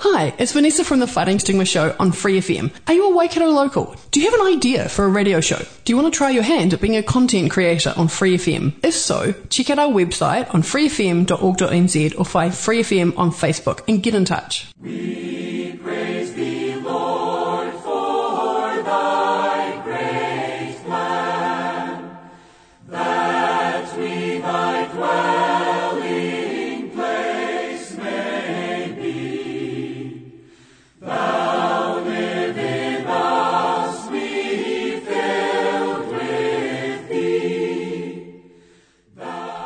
Hi, it's Vanessa from the Fighting Stigma Show on Free FM. Are you a Waikato local? Do you have an idea for a radio show? Do you want to try your hand at being a content creator on Free FM? If so, check out our website on freefm.org.nz or find Free FM on Facebook and get in touch.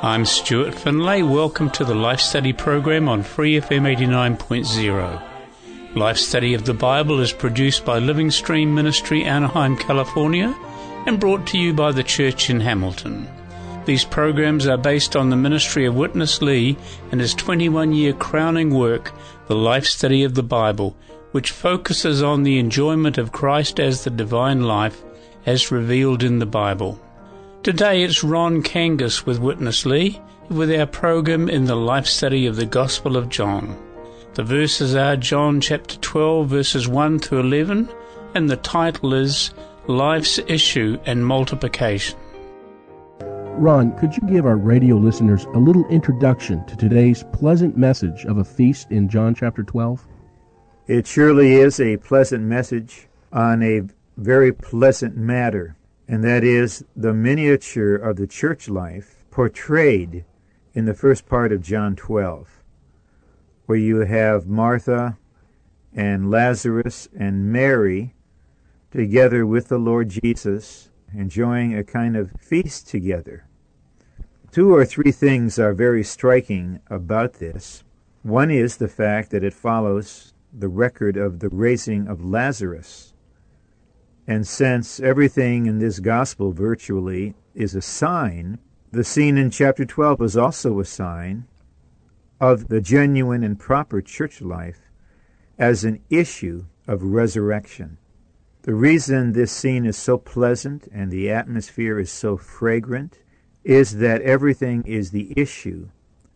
I'm Stuart Finlay. Welcome to the Life Study program on Free FM 89.0. Life Study of the Bible is produced by Living Stream Ministry, Anaheim, California, and brought to you by the Church in Hamilton. These programs are based on the ministry of Witness Lee and his 21 year crowning work, The Life Study of the Bible, which focuses on the enjoyment of Christ as the divine life as revealed in the Bible. Today it's Ron Kangas with Witness Lee with our program in the life study of the Gospel of John. The verses are John chapter 12 verses 1 to 11 and the title is Life's Issue and Multiplication. Ron, could you give our radio listeners a little introduction to today's pleasant message of a feast in John chapter 12? It surely is a pleasant message on a very pleasant matter, and that is the miniature of the church life portrayed in the first part of John 12, where you have Martha and Lazarus and Mary together with the Lord Jesus, enjoying a kind of feast together. Two or three things are very striking about this. One is the fact that it follows the record of the raising of Lazarus. And since everything in this gospel virtually is a sign, the scene in chapter 12 is also a sign of the genuine and proper church life as an issue of resurrection. The reason this scene is so pleasant and the atmosphere is so fragrant is that everything is the issue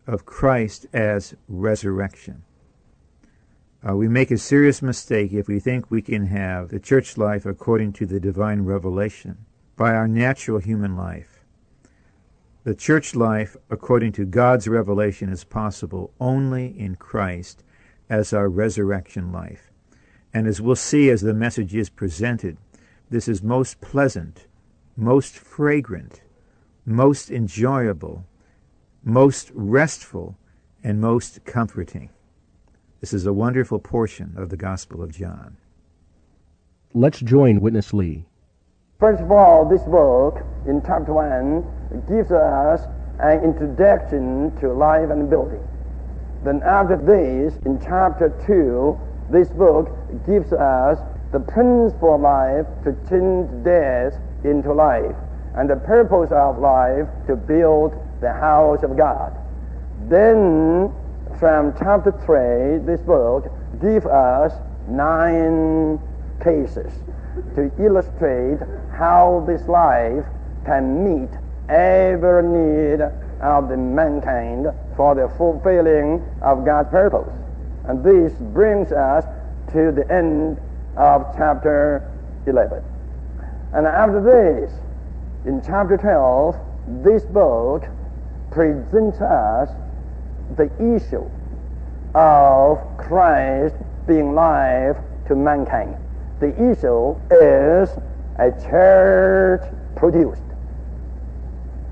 of Christ as resurrection. Uh, we make a serious mistake if we think we can have the church life according to the divine revelation by our natural human life. The church life according to God's revelation is possible only in Christ as our resurrection life. And as we'll see as the message is presented, this is most pleasant, most fragrant, most enjoyable, most restful, and most comforting. This is a wonderful portion of the Gospel of John. Let's join Witness Lee. First of all, this book in chapter 1 gives us an introduction to life and building. Then after this, in chapter 2, this book gives us the principle of life to change death into life and the purpose of life to build the house of God. Then from chapter 3, this book gives us nine cases to illustrate how this life can meet every need of the mankind for the fulfilling of God's purpose. And this brings us to the end of chapter 11. And after this, in chapter 12, this book presents us the issue of Christ being life to mankind. The issue is a church produced,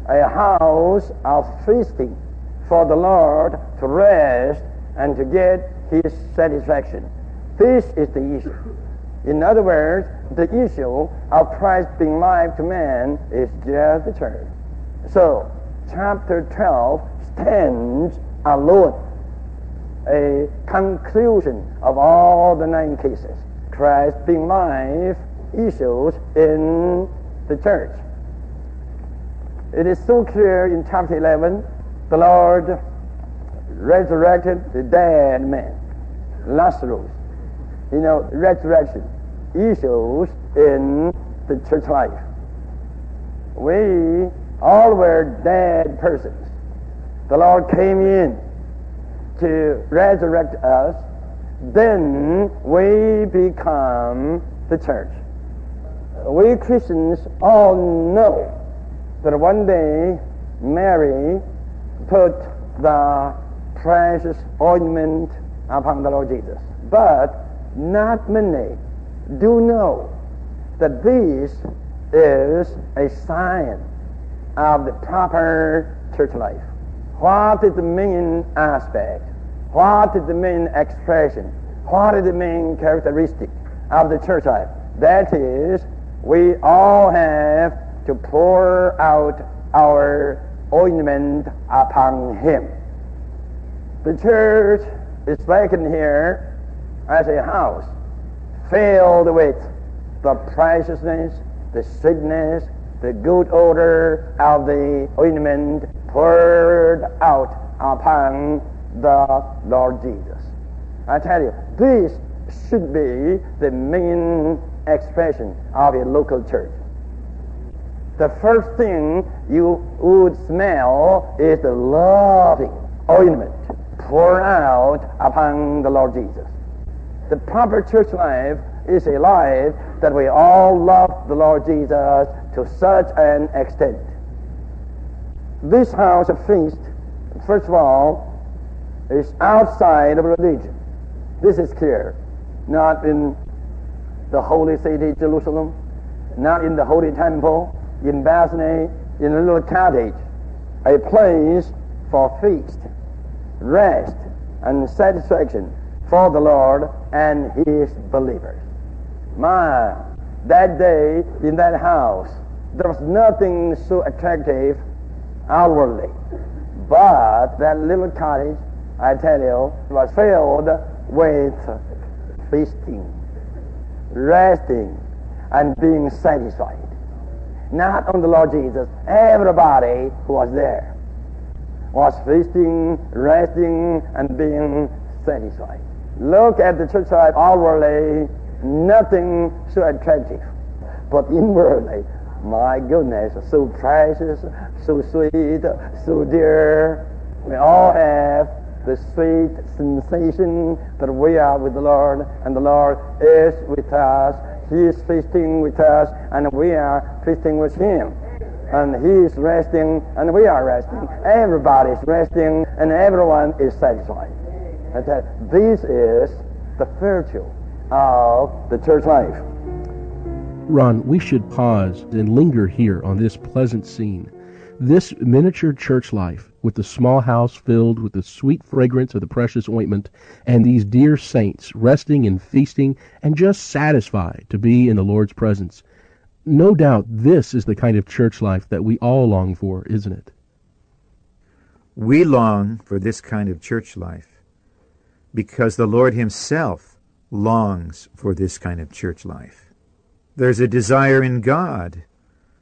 a house of feasting for the Lord to rest and to get his satisfaction. This is the issue. In other words, the issue of Christ being life to man is just the church. So, chapter 12 stands alone, a conclusion of all the nine cases. Christ being life issues in the church. It is so clear in chapter 11, the Lord resurrected the dead man, Lazarus. you know, resurrection issues in the church life. We all were dead persons. The Lord came in to resurrect us. Then we become the church. We Christians all know that one day Mary put the precious ointment upon the Lord Jesus. But not many do know that this is a sign of the proper church life. What is the main aspect? What is the main expression? What is the main characteristic of the church life? That is, we all have to pour out our ointment upon Him. The church is likened here as a house filled with the preciousness, the sweetness, the good odor of the ointment poured out upon the Lord Jesus. I tell you, this should be the main expression of a local church. The first thing you would smell is the loving ointment poured out upon the Lord Jesus. The proper church life is a life that we all love the Lord Jesus to such an extent. This house of feast, first of all, is outside of religion. This is clear. Not in the holy city, Jerusalem, not in the holy temple, in Bethany, in a little cottage, a place for feast, rest, and satisfaction for the Lord and His believers. My, that day in that house, there was nothing so attractive outwardly. But that little cottage, I tell you, was filled with feasting, resting, and being satisfied. Not on the Lord Jesus, everybody who was there was feasting, resting, and being satisfied. Look at the church life outwardly, nothing so attractive. But inwardly, my goodness, so precious, so sweet, so dear. We all have the sweet sensation that we are with the Lord and the Lord is with us. He is feasting with us and we are feasting with Him. And He is resting and we are resting. Everybody is resting and everyone is satisfied. This is the virtue of the church life. Ron, we should pause and linger here on this pleasant scene. This miniature church life, with the small house filled with the sweet fragrance of the precious ointment, and these dear saints resting and feasting and just satisfied to be in the Lord's presence. No doubt this is the kind of church life that we all long for, isn't it? We long for this kind of church life because the Lord Himself longs for this kind of church life. There's a desire in God,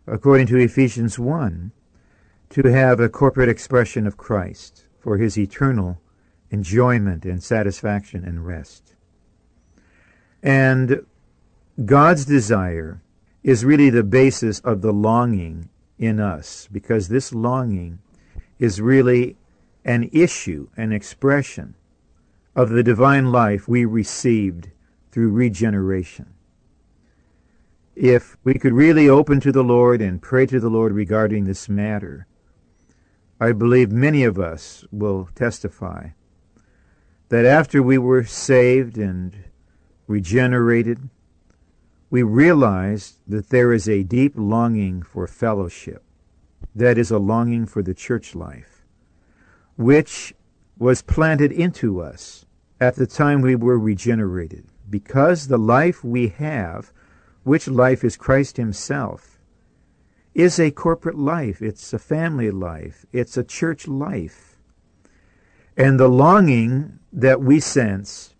according to Ephesians 1, to have a corporate expression of Christ for His eternal enjoyment and satisfaction and rest. And God's desire is really the basis of the longing in us, because this longing is really an issue, an expression of the divine life we received through regeneration. If we could really open to the Lord and pray to the Lord regarding this matter, I believe many of us will testify that after we were saved and regenerated, we realized that there is a deep longing for fellowship. That is a longing for the church life, which was planted into us at the time we were regenerated. Because the life we have, which life is Christ Himself, is a corporate life. It's a family life. It's a church life. And the longing that we sense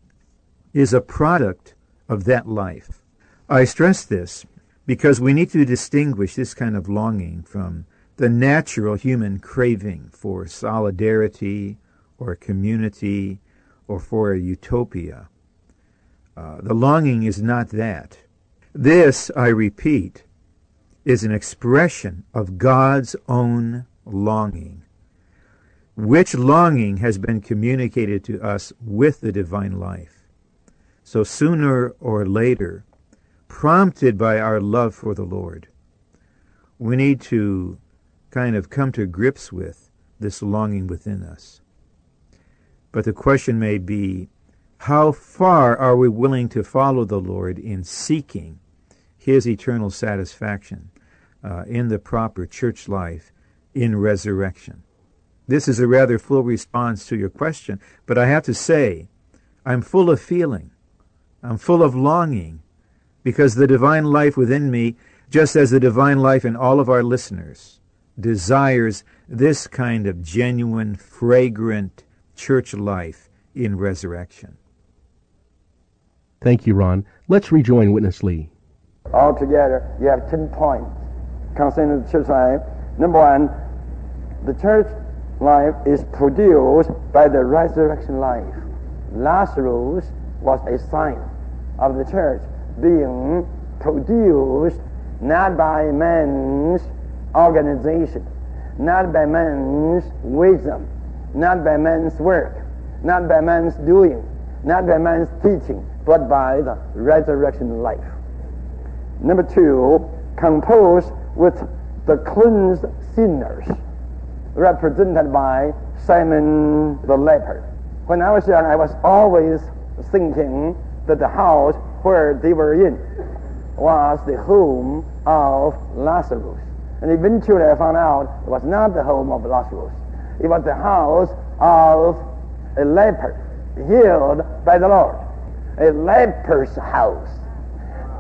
is a product of that life. I stress this because we need to distinguish this kind of longing from the natural human craving for solidarity or community or for a utopia. Uh, the longing is not that. This, I repeat, is an expression of God's own longing, which longing has been communicated to us with the divine life. So sooner or later, prompted by our love for the Lord, we need to kind of come to grips with this longing within us. But the question may be, how far are we willing to follow the Lord in seeking His eternal satisfaction uh, in the proper church life in resurrection? This is a rather full response to your question, but I have to say, I'm full of feeling. I'm full of longing because the divine life within me, just as the divine life in all of our listeners, desires this kind of genuine, fragrant church life in resurrection. Thank you, Ron. Let's rejoin Witness Lee. Altogether, you have 10 points concerning the church life. Number one, the church life is produced by the resurrection life. Lazarus was a sign of the church being produced not by man's organization, not by man's wisdom, not by man's work, not by man's doing, not by man's teaching, but by the resurrection life. Number two, composed with the cleansed sinners, represented by Simon the leper. When I was young, I was always thinking that the house where they were in was the home of Lazarus. And eventually I found out it was not the home of Lazarus. It was the house of a leper healed by the Lord. A leper's house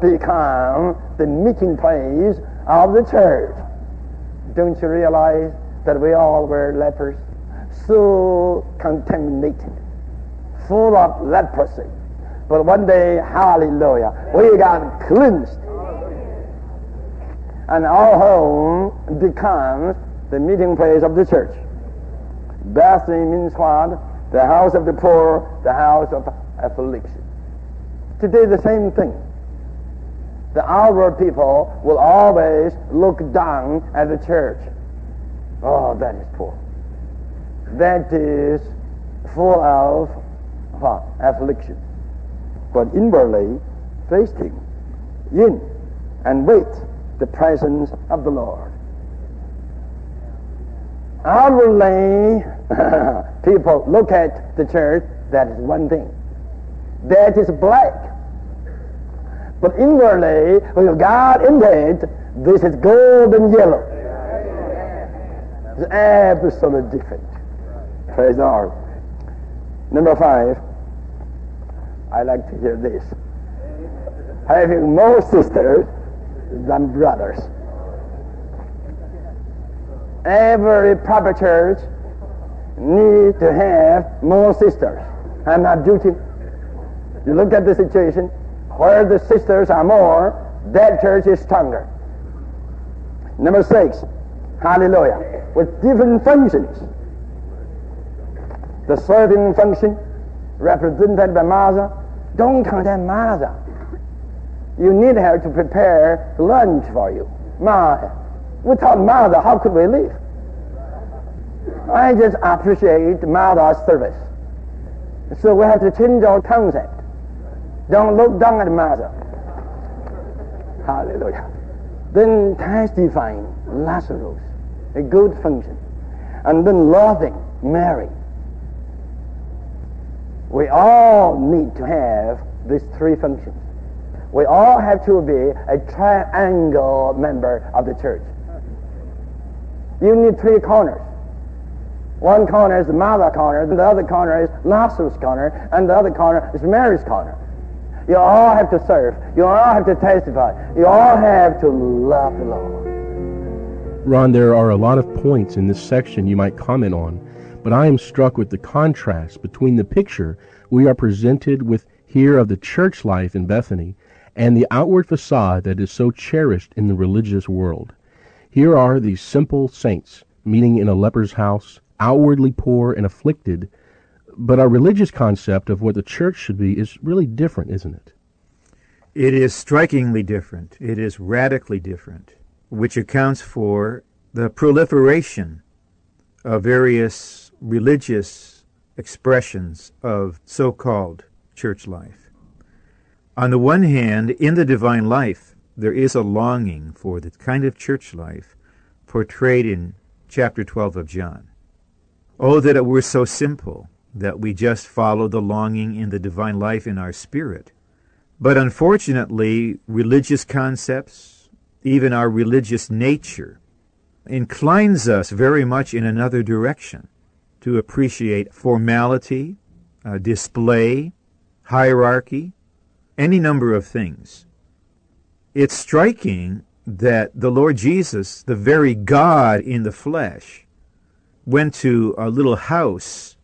become the meeting place of the church. Don't you realize that we all were lepers? So contaminated, full of leprosy. But one day, hallelujah, we got cleansed. And our home becomes the meeting place of the church. Bethany means what? The house of the poor, the house of affliction. Today, the same thing. The outward people will always look down at the church. Oh, that is poor. That is full of? Affliction. But inwardly, facing in and wait the presence of the Lord. Outwardly, people look at the church, that is one thing. That is black. But inwardly, when God in it, this is gold and yellow. It's absolutely different. Praise the Lord. Number five, I like to hear this. Having more sisters than brothers. Every proper church needs to have more sisters. I'm not joking. You look at the situation, where the sisters are more, that church is stronger. Number six, hallelujah, with different functions. The serving function, represented by Martha, don't condemn Martha. You need her to prepare lunch for you. My, without Martha, how could we live? I just appreciate Martha's service. So we have to change our concept. Don't look down at the Martha. Hallelujah. Then testifying Lazarus, a good function. And then loving Mary. We all need to have these three functions. We all have to be a triangle member of the church. You need three corners. One corner is the Martha corner, the other corner is Lazarus' corner, and the other corner is Mary's corner. You all have to serve. You all have to testify. You all have to love the Lord. Ron, there are a lot of points in this section you might comment on, but I am struck with the contrast between the picture we are presented with here of the church life in Bethany and the outward facade that is so cherished in the religious world. Here are these simple saints meeting in a leper's house, outwardly poor and afflicted, But our religious concept of what the church should be is really different, isn't it? It is strikingly different. It is radically different, which accounts for the proliferation of various religious expressions of so called church life. On the one hand, in the divine life, there is a longing for the kind of church life portrayed in chapter 12 of John. Oh, that it were so simple that we just follow the longing in the divine life in our spirit. But unfortunately, religious concepts, even our religious nature, inclines us very much in another direction to appreciate formality, uh, display, hierarchy, any number of things. It's striking that the Lord Jesus, the very God in the flesh, went to a little house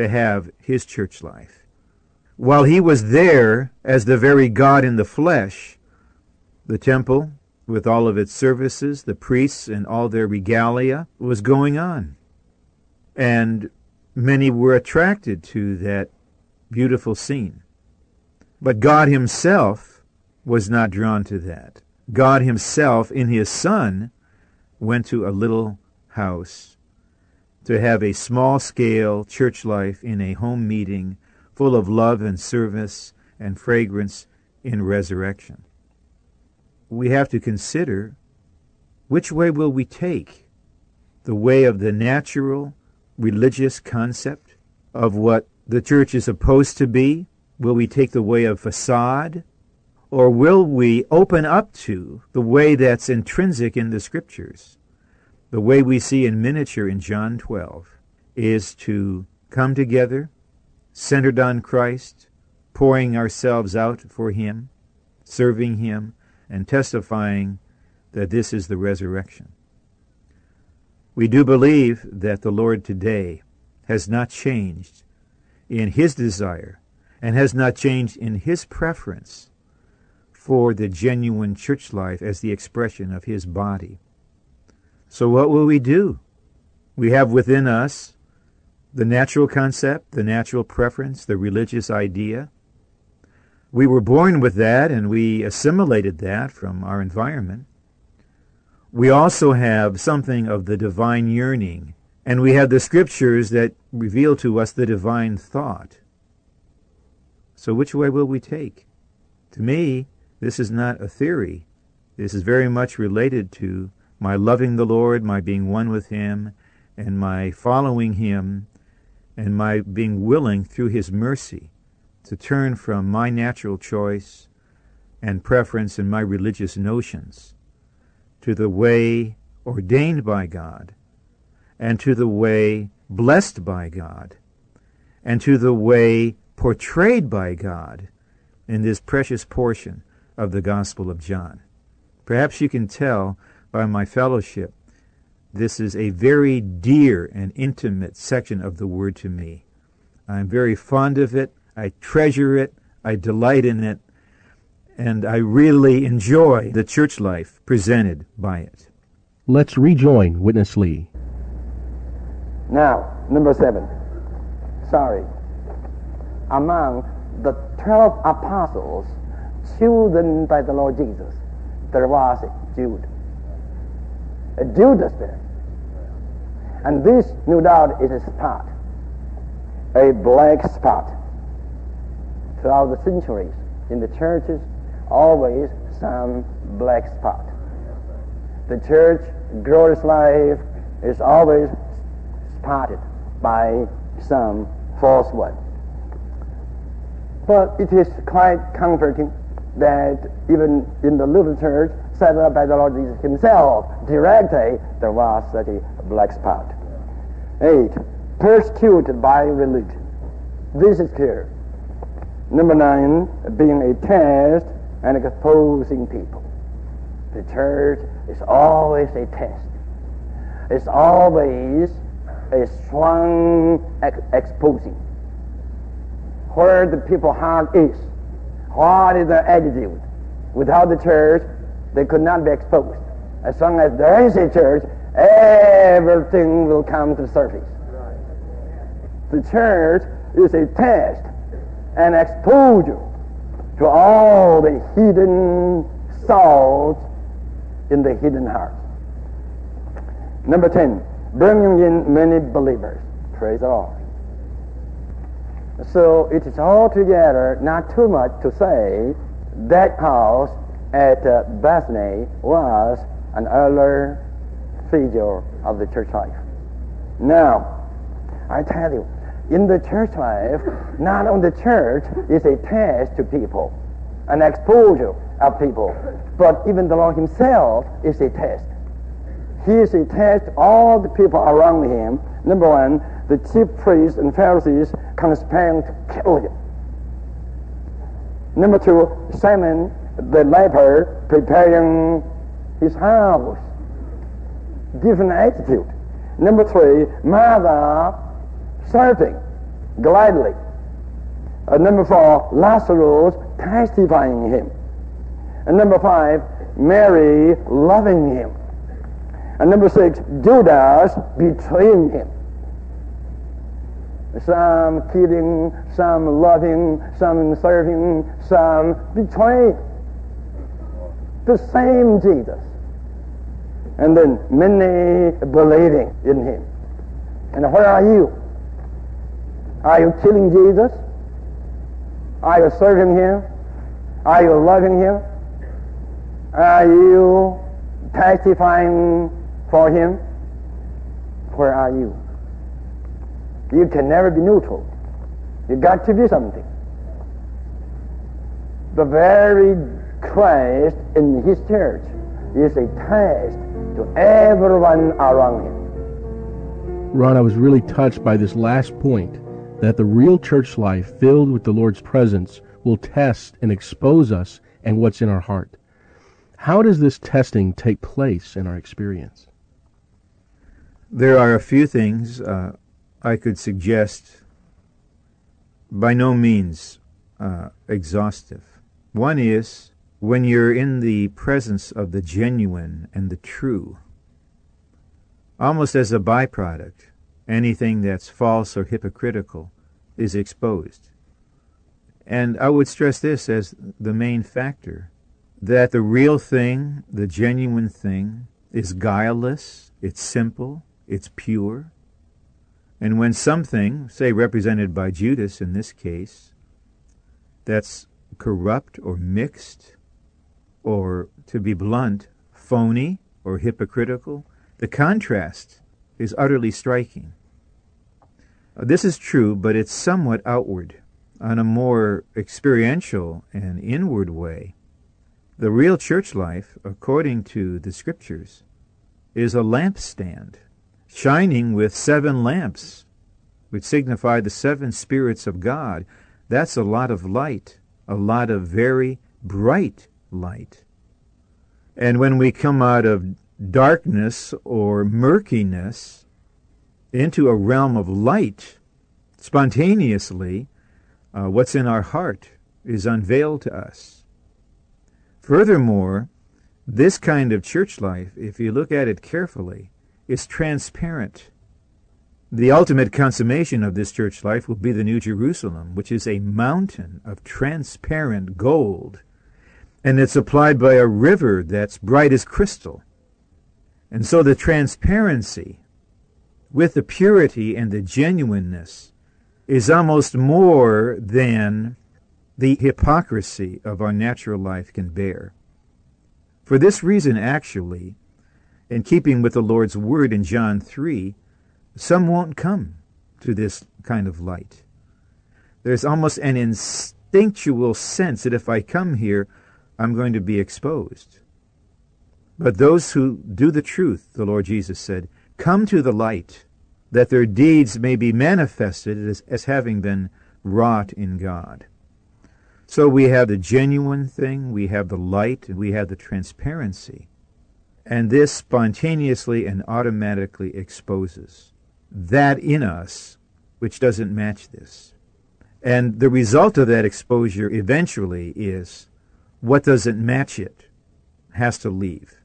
to have his church life. While he was there as the very God in the flesh, the temple, with all of its services, the priests and all their regalia, was going on. And many were attracted to that beautiful scene. But God Himself was not drawn to that. God Himself, in His Son, went to a little house to have a small scale church life in a home meeting full of love and service and fragrance in resurrection. We have to consider which way will we take? The way of the natural religious concept of what the church is supposed to be? Will we take the way of facade? Or will we open up to the way that's intrinsic in the scriptures? The way we see in miniature in John 12 is to come together, centered on Christ, pouring ourselves out for Him, serving Him, and testifying that this is the resurrection. We do believe that the Lord today has not changed in His desire and has not changed in His preference for the genuine church life as the expression of His body. So what will we do? We have within us the natural concept, the natural preference, the religious idea. We were born with that and we assimilated that from our environment. We also have something of the divine yearning, and we have the scriptures that reveal to us the divine thought. So, which way will we take? To me, this is not a theory. This is very much related to my loving the Lord, my being one with Him, and my following Him, and my being willing through His mercy to turn from my natural choice and preference and my religious notions to the way ordained by God, and to the way blessed by God, and to the way portrayed by God in this precious portion of the Gospel of John. Perhaps you can tell by my fellowship, this is a very dear and intimate section of the Word to me. I'm very fond of it. I treasure it. I delight in it and I really enjoy the church life presented by it. Let's rejoin Witness Lee. Now, number seven. Sorry. Among the twelve apostles chosen by the Lord Jesus, there was Jude. A Judas there. And this, no doubt, is a spot, a black spot throughout the centuries in the churches always some black spot. The church glorious life is always spotted by some false one. But it is quite comforting that even in the little church set up by the Lord Jesus himself, directly, there was such a black spot. Eight, persecuted by religion. This is clear. Number nine, being a test and exposing people. The church is always a test. It's always a strong ex- exposing. Where the people heart is, what is their attitude. Without the church, they could not be exposed. As long as there is a church, everything will come to the surface. The church is a test and exposure to all the hidden thoughts in the hidden heart. Number 10, bringing in many believers. Praise the Lord. So it is altogether not too much to say that house at uh, Bethany was an earlier figure of the church life. Now, I tell you, in the church life, not only the church is a test to people, an exposure of people, but even the Lord Himself is a test. He is a test all the people around Him. Number one, the chief priests and Pharisees conspiring to kill Him. Number two, Simon the leper preparing his house. Different attitude. Number three, Martha serving gladly. Uh, number four, Lazarus testifying him. And number five, Mary loving him. And number six, Judas betraying him. Some killing, some loving, some serving, some betraying. The same Jesus. And then many believing in him. And where are you? Are you killing Jesus? Are you serving him? Are you loving him? Are you testifying for him? Where are you? You can never be neutral. You got to be something. The very Christ in his church is a test to everyone around him. Ron, I was really touched by this last point that the real church life filled with the Lord's presence will test and expose us and what's in our heart. How does this testing take place in our experience? There are a few things uh, I could suggest, by no means uh, exhaustive. One is when you're in the presence of the genuine and the true, almost as a byproduct, anything that's false or hypocritical is exposed. And I would stress this as the main factor that the real thing, the genuine thing, is guileless, it's simple, it's pure. And when something, say represented by Judas in this case, that's corrupt or mixed, or to be blunt, phony or hypocritical, the contrast is utterly striking. Uh, this is true, but it's somewhat outward. On a more experiential and inward way, the real church life, according to the Scriptures, is a lampstand, shining with seven lamps, which signify the seven spirits of God. That's a lot of light, a lot of very bright light. And when we come out of darkness or murkiness into a realm of light, spontaneously, uh, what's in our heart is unveiled to us. Furthermore, this kind of church life, if you look at it carefully, is transparent. The ultimate consummation of this church life will be the New Jerusalem, which is a mountain of transparent gold, and it's supplied by a river that's bright as crystal. And so the transparency with the purity and the genuineness is almost more than the hypocrisy of our natural life can bear. For this reason, actually, in keeping with the Lord's word in John 3, some won't come to this kind of light. There's almost an instinctual sense that if I come here, I'm going to be exposed. But those who do the truth, the Lord Jesus said, come to the light, that their deeds may be manifested as, as having been wrought in God. So we have the genuine thing, we have the light, and we have the transparency. And this spontaneously and automatically exposes that in us which doesn't match this. And the result of that exposure eventually is what doesn't match it has to leave.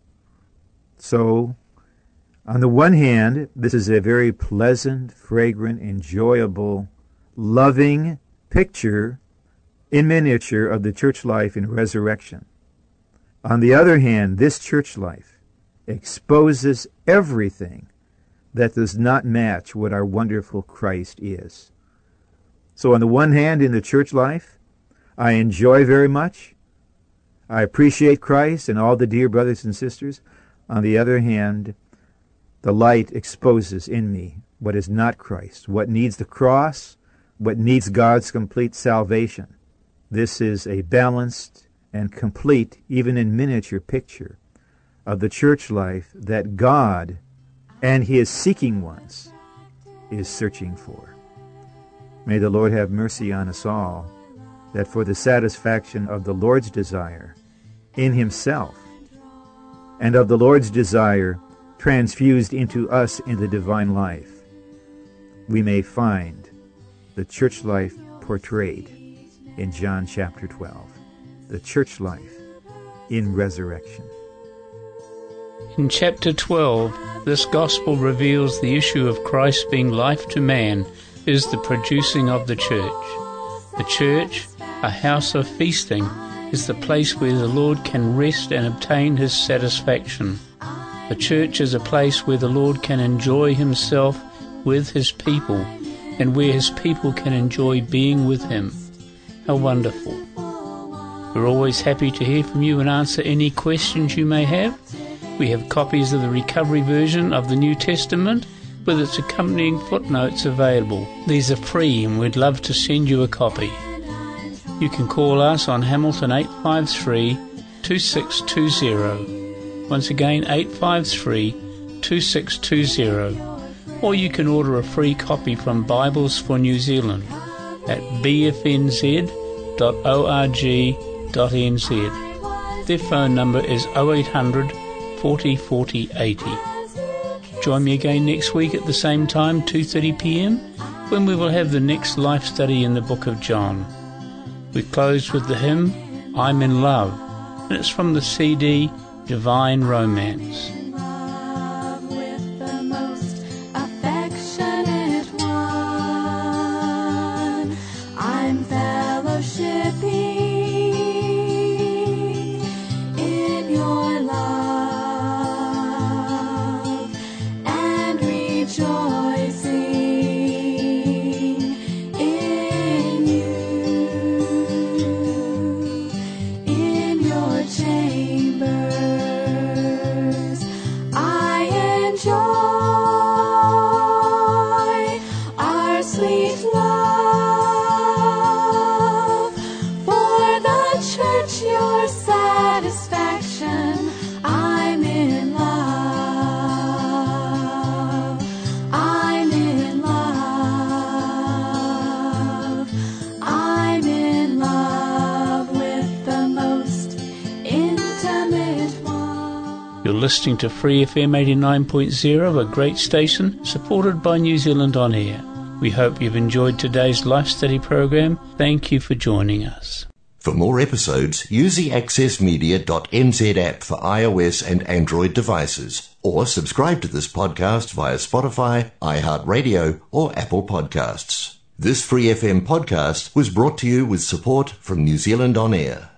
So, on the one hand, this is a very pleasant, fragrant, enjoyable loving picture in miniature of the church life in resurrection. On the other hand, this church life exposes everything that does not match what our wonderful Christ is. So, on the one hand, in the church life, I enjoy very much. I appreciate Christ and all the dear brothers and sisters. On the other hand, the light exposes in me what is not Christ, what needs the cross, what needs God's complete salvation. This is a balanced and complete, even in miniature, picture of the church life that God and His seeking ones is searching for. May the Lord have mercy on us all, that for the satisfaction of the Lord's desire in Himself, and of the Lord's desire transfused into us in the divine life, we may find the church life portrayed in John chapter 12 the church life in resurrection. In chapter 12, this gospel reveals the issue of Christ being life to man is the producing of the church. The church, a house of feasting, is the place where the Lord can rest and obtain his satisfaction. The church is a place where the Lord can enjoy himself with his people and where his people can enjoy being with him. How wonderful. We're always happy to hear from you and answer any questions you may have. We have copies of the recovery version of the New Testament with its accompanying footnotes available. These are free and we'd love to send you a copy. You can call us on Hamilton 853 2620. Once again, 853 2620. Or you can order a free copy from Bibles for New Zealand at bfnz.org.nz. Their phone number is 0800 40 40 80. Join me again next week at the same time, 2:30 p.m., when we will have the next life study in the book of John. We close with the hymn I'm in Love, and it's from the CD Divine Romance. Listening to Free FM 89.0, a great station supported by New Zealand On Air. We hope you've enjoyed today's life study program. Thank you for joining us. For more episodes, use the accessmedia.nz app for iOS and Android devices, or subscribe to this podcast via Spotify, iHeartRadio, or Apple Podcasts. This Free FM podcast was brought to you with support from New Zealand On Air.